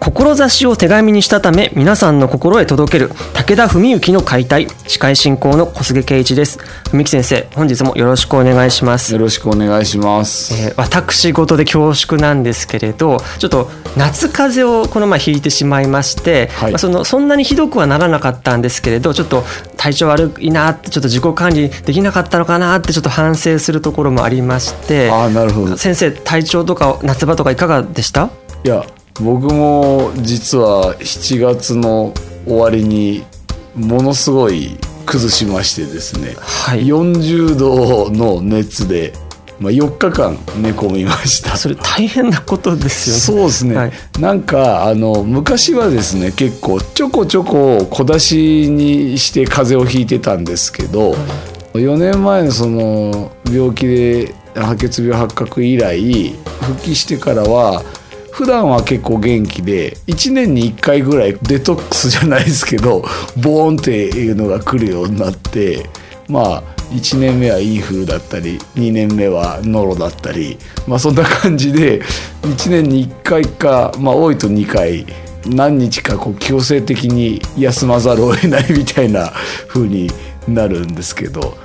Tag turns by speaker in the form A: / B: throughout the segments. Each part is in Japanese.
A: 志を手紙にしたため皆さんの心へ届ける武田文幸の解体司会進行の小菅圭一です。文幸先生本日もよろしくお願いします。
B: よろしくお願いします、
A: えー、私事で恐縮なんですけれどちょっと夏風邪をこの前ひいてしまいまして、はい、まあ、そのそんなにひどくはならなかったんですけれどちょっと体調悪いなってちょっと自己管理できなかったのかなってちょっと反省するところもありまして。
B: あなるほど。
A: 先生体調とか夏場とかいかがでした？
B: いや僕も実は7月の終わりにものすごい崩しましてですね、
A: はい、
B: 40度の熱で、まあ、4日間寝込みました。
A: それ大変なことですよね。
B: そうですね、はい、なんかあの昔はですね結構ちょこちょこ小出しにして風邪をひいてたんですけど、はい、4年前のその病気で白血病発覚以来復帰してからは普段は結構元気で1年に1回ぐらいデトックスじゃないですけどボーンっていうのが来るようになってまあ1年目はインフルだったり2年目はノロだったりまあそんな感じで1年に1回かまあ多いと2回何日かこう強制的に休まざるを得ないみたいな風になるんですけど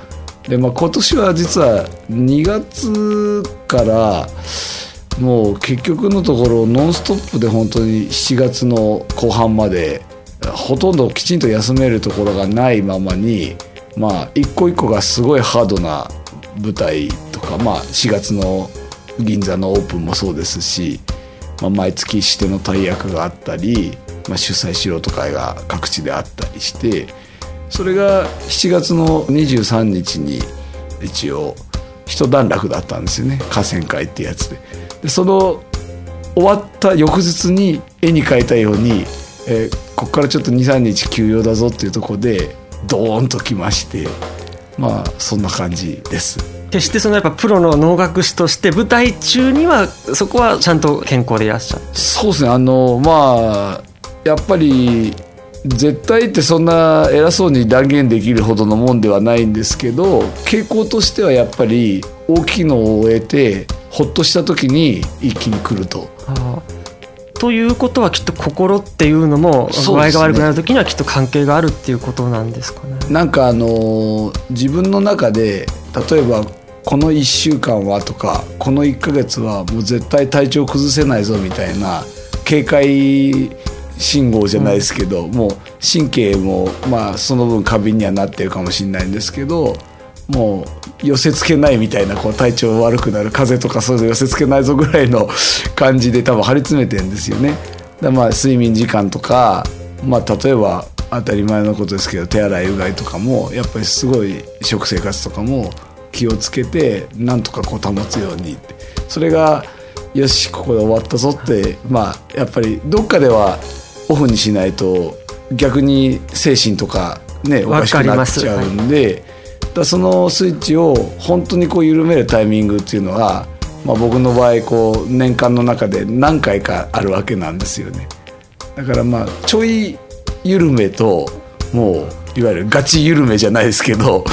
B: で、まあ、今年は実は2月からもう結局のところノンストップで本当に7月の後半までほとんどきちんと休めるところがないままにまあ一個一個がすごいハードな舞台とかまあ4月の銀座のオープンもそうですし、まあ、毎月指定の大役があったり、まあ、主催素人会が各地であったりしてそれが7月の23日に一応一段落だったんですよね河川会ってやつで。でその終わった翌日に絵に描いたように、えー、ここからちょっと23日休養だぞっていうところでドーンときましてまあそんな感じです。
A: 決してそのやっぱプロの能楽師として舞台中にはそこはちゃんと健康でいらっしゃる
B: そうですねあのまあやっぱり絶対ってそんな偉そうに断言できるほどのもんではないんですけど傾向としてはやっぱり大きいのを終えてほっとした時に一気に来ると。
A: はあということはきっと心っていうのも具合が悪くなる時にはきっと関係があるっていうことなんですかね。
B: なんかあの自分の中で例えばこの1週間はとかこの1ヶ月はもう絶対体調崩せないぞみたいな警戒信号じゃないですけど、うん、もう神経もまあその分過敏にはなってるかもしれないんですけどもう寄せつけないみたいなこう体調悪くなる風邪とかそういうの寄せつけないぞぐらいの感じで多分張り詰めてんですよね。だまあ睡眠時間とか、まあ、例えば当たり前のことですけど手洗いうがいとかもやっぱりすごい食生活とかも気をつけてなんとかこう保つようにそれがよしここで終わったぞってまあやっぱりどっかではオフにしないと逆に精神とかねおかしくなっちゃうんで。だそのスイッチを本当にこう緩めるタイミングっていうのは、まあ、僕の場合こう年間の中で何回かあるわけなんですよねだからまあちょい緩めともういわゆるガチ緩めじゃないですけど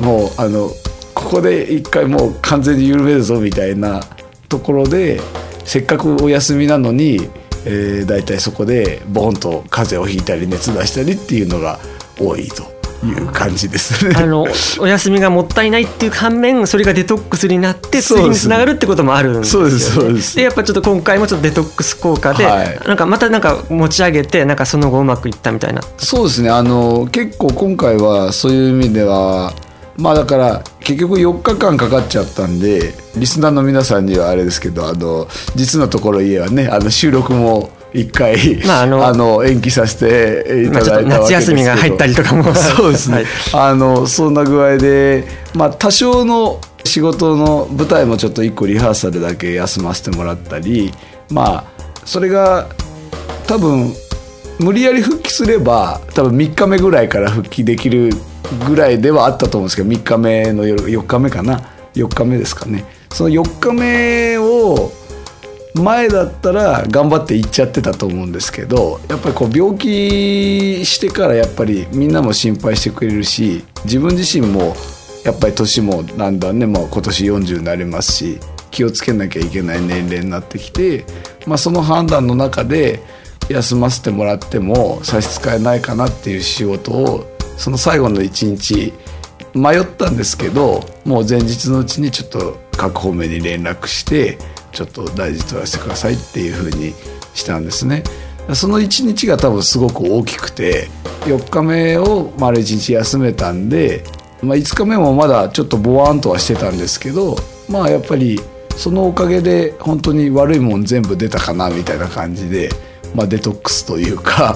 B: もうあのここで一回もう完全に緩めるぞみたいなところでせっかくお休みなのに、えー、大体そこでボンと風邪をひいたり熱出したりっていうのが多いと。いう感じですね。
A: あのお休みがもったいないっていう反面それがデトックスになって次につながるってこともあるんですよ、ね、
B: そうですそうです。
A: でやっぱちょっと今回もちょっとデトックス効果で、はい、なんかまたなんか持ち上げてなんかその後うまくいったみたいな。
B: そうですね。あの結構今回はそういう意味ではまあだから結局4日間かかっちゃったんでリスナーの皆さんにはあれですけどあの実のところ家はねあの収録も一回、まあ、あのあの延期させていただいたわけですけど、夏
A: 休みが入ったりとかも。
B: そうですね、はい、あのそんな具合で、まあ、多少の仕事の舞台もちょっと一個リハーサルだけ休ませてもらったりまあそれが多分無理やり復帰すれば多分3日目ぐらいから復帰できるぐらいではあったと思うんですけど3日目の夜4日目かな。4日目ですかね。その4日目を前だったら頑張って行っちゃってたと思うんですけどやっぱりこう病気してからやっぱりみんなも心配してくれるし自分自身もやっぱり年もなんだんねもう今年40になりますし気をつけなきゃいけない年齢になってきて、まあ、その判断の中で休ませてもらっても差し支えないかなっていう仕事をその最後の1日迷ったんですけどもう前日のうちにちょっと各方面に連絡してちょっと大事取らせてくださいっていうふうにしたんですね。その1日が多分すごく大きくて4日目を丸1日休めたんで、まあ、5日目もまだちょっとボワンとはしてたんですけどまあやっぱりそのおかげで本当に悪いもん全部出たかなみたいな感じで。まあ、デトックスというか、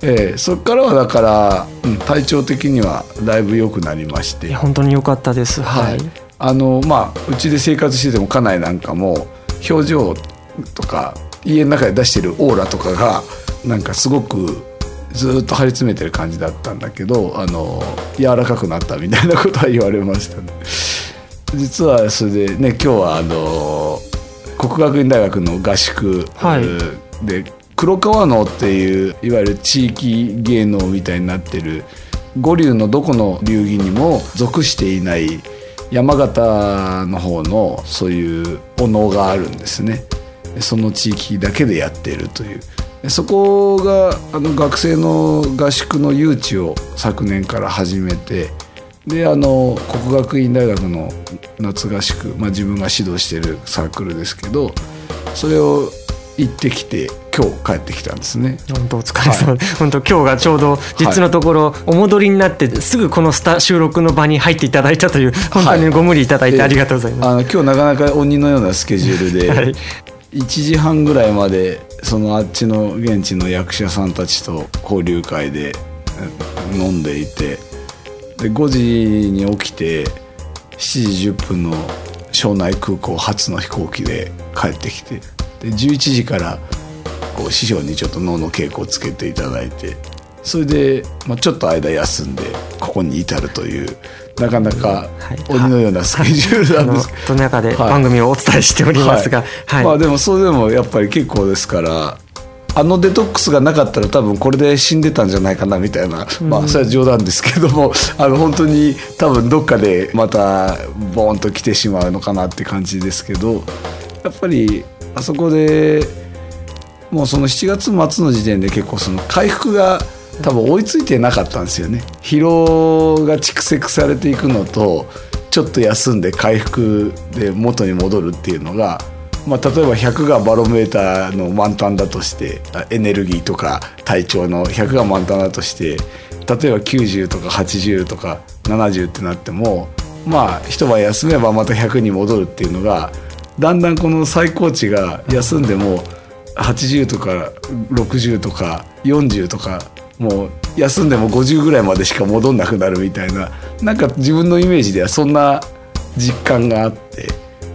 B: えー、そこからはだから、うん、体調的にはだいぶ良くなりまして
A: 本当に良かったですはい、
B: あのまあうちで生活してても家内なんかも表情とか家の中で出してるオーラとかがなんかすごくずっと張り詰めてる感じだったんだけどあの柔らかくなったみたいなことは言われましたね。実はそれでね今日はあの国学院大学の合宿で、黒川能っていういわゆる地域芸能みたいになってる五流のどこの流儀にも属していない山形の方のそういうお能があるんですね。その地域だけでやっているという。そこがあの学生の合宿の誘致を昨年から始めてであの国学院大学の夏合宿、まあ、自分が指導してるサークルですけどそれを行ってきて今日帰ってきたんですね。
A: 本当お疲れ様で、はい、本当今日がちょうど実のところお戻りになってすぐこのスタ収録の場に入っていただいたという本当にご無理いただいてありがとうございます、
B: はい、あの今日なかなか鬼のようなスケジュールで、はい、1時半ぐらいまでそのあっちの現地の役者さんたちと交流会で飲んでいてで5時に起きて7時10分の庄内空港初の飛行機で帰ってきてで11時からこう師匠にちょっと脳の稽古をつけていただいてそれで、まあ、ちょっと間休んでここに至るというなかなか鬼のようなスケジュールなんです。け
A: ど、はい、の中で番組をお伝えしておりますが、
B: はい、まあでもそれでもやっぱり結構ですからあのデトックスがなかったら多分これで死んでたんじゃないかなみたいな、まあそれは冗談ですけどもあの本当に多分どっかでまたボーンと来てしまうのかなって感じですけどやっぱりあそこでもうその7月末の時点で結構その回復が多分追いついてなかったんですよね。疲労が蓄積されていくのとちょっと休んで回復で元に戻るっていうのが、まあ、例えば100がバロメーターの満タンだとしてエネルギーとか体調の100が満タンだとして例えば90とか80とか70ってなってもまあ一晩休めばまた100に戻るっていうのがだんだんこの最高値が休んでも80とか60とか40とかもう休んでも50ぐらいまでしか戻んなくなるみたいななんか自分のイメージではそんな実感があって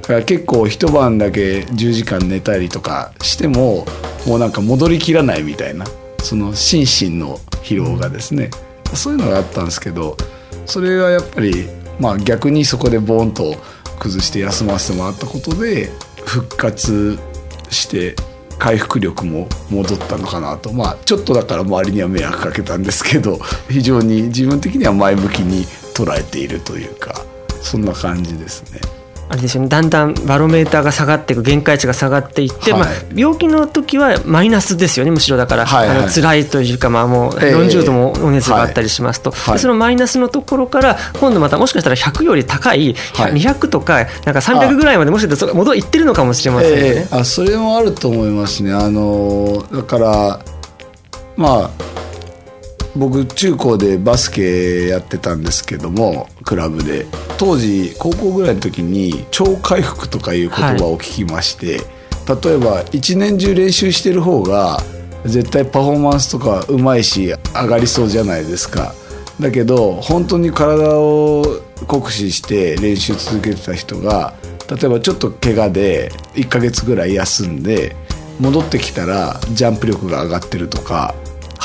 B: だから結構一晩だけ10時間寝たりとかしてももうなんか戻りきらないみたいなその心身の疲労がですねそういうのがあったんですけどそれがやっぱりまあ逆にそこでボーンと崩して休ませてもらったことで復活して回復力も戻ったのかなとまあちょっとだから周りには迷惑かけたんですけど非常に自分的には前向きに捉えているというかそんな感じですね。
A: あれですよね。だんだんバロメーターが下がっていく限界値が下がっていって、はい、まあ、病気の時はマイナスですよねむしろだから、はいはい、あの辛いというか、まあ、もう40度もお熱があったりしますと、えーはい、そのマイナスのところから今度またもしかしたら100より高い200とかなんか300ぐらいまでもしかしたら戻いってるのかもしれませんね。えー、
B: あそれもあると思いますね。あのだからまあ僕中高でバスケやってたんですけどもクラブで。当時高校ぐらいの時に超回復とかいう言葉を聞きまして、はい、例えば一年中練習してる方が絶対パフォーマンスとかうまいし上がりそうじゃないですか。だけど本当に体を酷使して練習続けてた人が例えばちょっと怪我で1ヶ月ぐらい休んで戻ってきたらジャンプ力が上がってるとか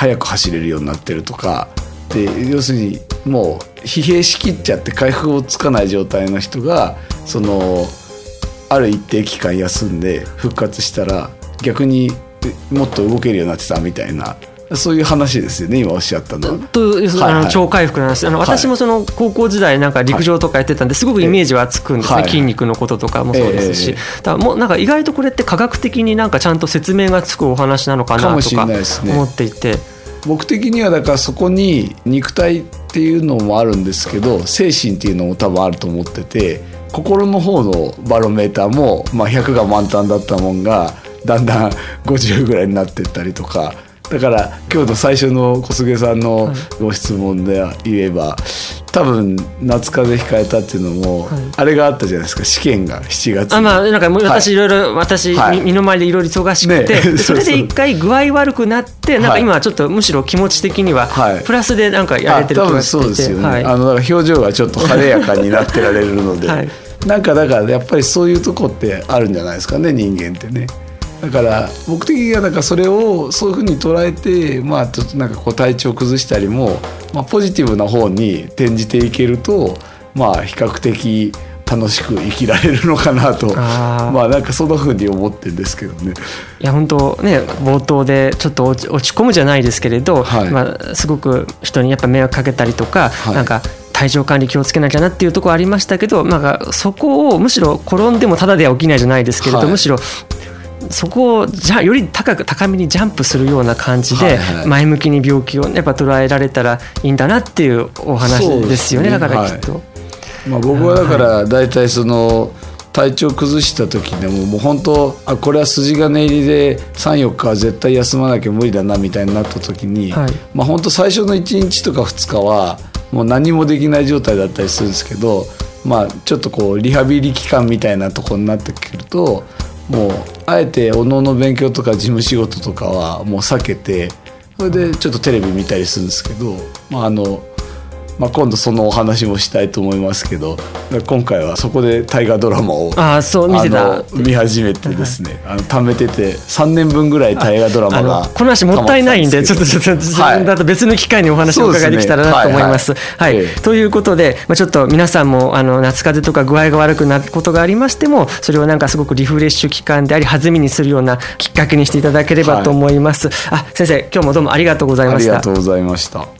B: 速く走れるようになってるとか。で要するにもう疲弊しきっちゃって回復をつかない状態の人がそのある一定期間休んで復活したら逆にもっと動けるようになってたみたいな。そういう話ですよね今おっしゃったの
A: というあの超回復の話。あの私もその高校時代なんか陸上とかやってたんです。ごくイメージはつくんですね、筋肉のこととかもそうですし、だもうなんか意外とこれって科学的になんかちゃんと説明がつくお話なのかなとか思っていて。
B: 僕的にはだからそこに肉体っていうのもあるんですけど精神っていうのも多分あると思ってて心の方のバロメーターも、まあ、100が満タンだったもんがだんだん50ぐらいになってったりとかだから今日の最初の小菅さんのご質問で言えば、多分夏風邪控えたっていうのも、あれがあったじゃないですか。試験が7月
A: あまあなんか私いろいろ、私、身の回りでいろいろ忙しくて、それで一回具合悪くなってなんか今はちょっとむしろ気持ち的にはプラスでなんかやれてる気がして。いて、多分そうですよね、
B: あの表情がちょっと晴れやかになってられるので、はい、なんかだからやっぱりそういうとこってあるんじゃないですかね人間ってね。だから僕的にはなんかそれをそういうふうに捉えて、まあ、ちょっとなんかこう体調崩したりも、まあ、ポジティブな方に転じていけると、まあ、比較的楽しく生きられるのかなと。まあなんかそんなふうに思ってるんですけどね。
A: いや本当ね冒頭でちょっと落ち込むじゃないですけれど、はい、まあ、すごく人にやっぱ迷惑かけたりとか、はい、なんか体調管理気をつけなきゃなっていうところありましたけど、まあ、そこをむしろ転んでもただでは起きないじゃないですけれど、はい、むしろそこをじゃより高く高めにジャンプするような感じで前向きに病気をやっぱ捉えられたらいいんだなっていうお話ですよね、ね、だからきっと。はい、
B: まあ、僕はだから大体その、体調崩した時でももう本当あこれは筋金入りで34日は絶対休まなきゃ無理だなみたいになった時に、はい、まあ本当最初の1日とか2日はもう何もできない状態だったりするんですけど、まあ、ちょっとこうリハビリ期間みたいなとこになってくるともうあえておのの勉強とか事務仕事とかはもう避けてそれでちょっとテレビ見たりするんですけど、まあ、あのまあ、今度そのお話もしたいと思いますけど今回はそこで大河ドラマを
A: あそう見てた。
B: 見始めてですね、はい、あの貯めてて3年分ぐらい大河ドラマが
A: この話もったいないんでちょっとちょっと自分だと別の機会にお話をお伺いできたらなと思います。はい、はい。はい、ということで、まあ、ちょっと皆さんもあの夏風邪とか具合が悪くなることがありましてもそれをなんかすごくリフレッシュ期間であり弾みにするようなきっかけにしていただければと思います。あ先生今日もどうもありがとうございました。
B: ありがとうございました。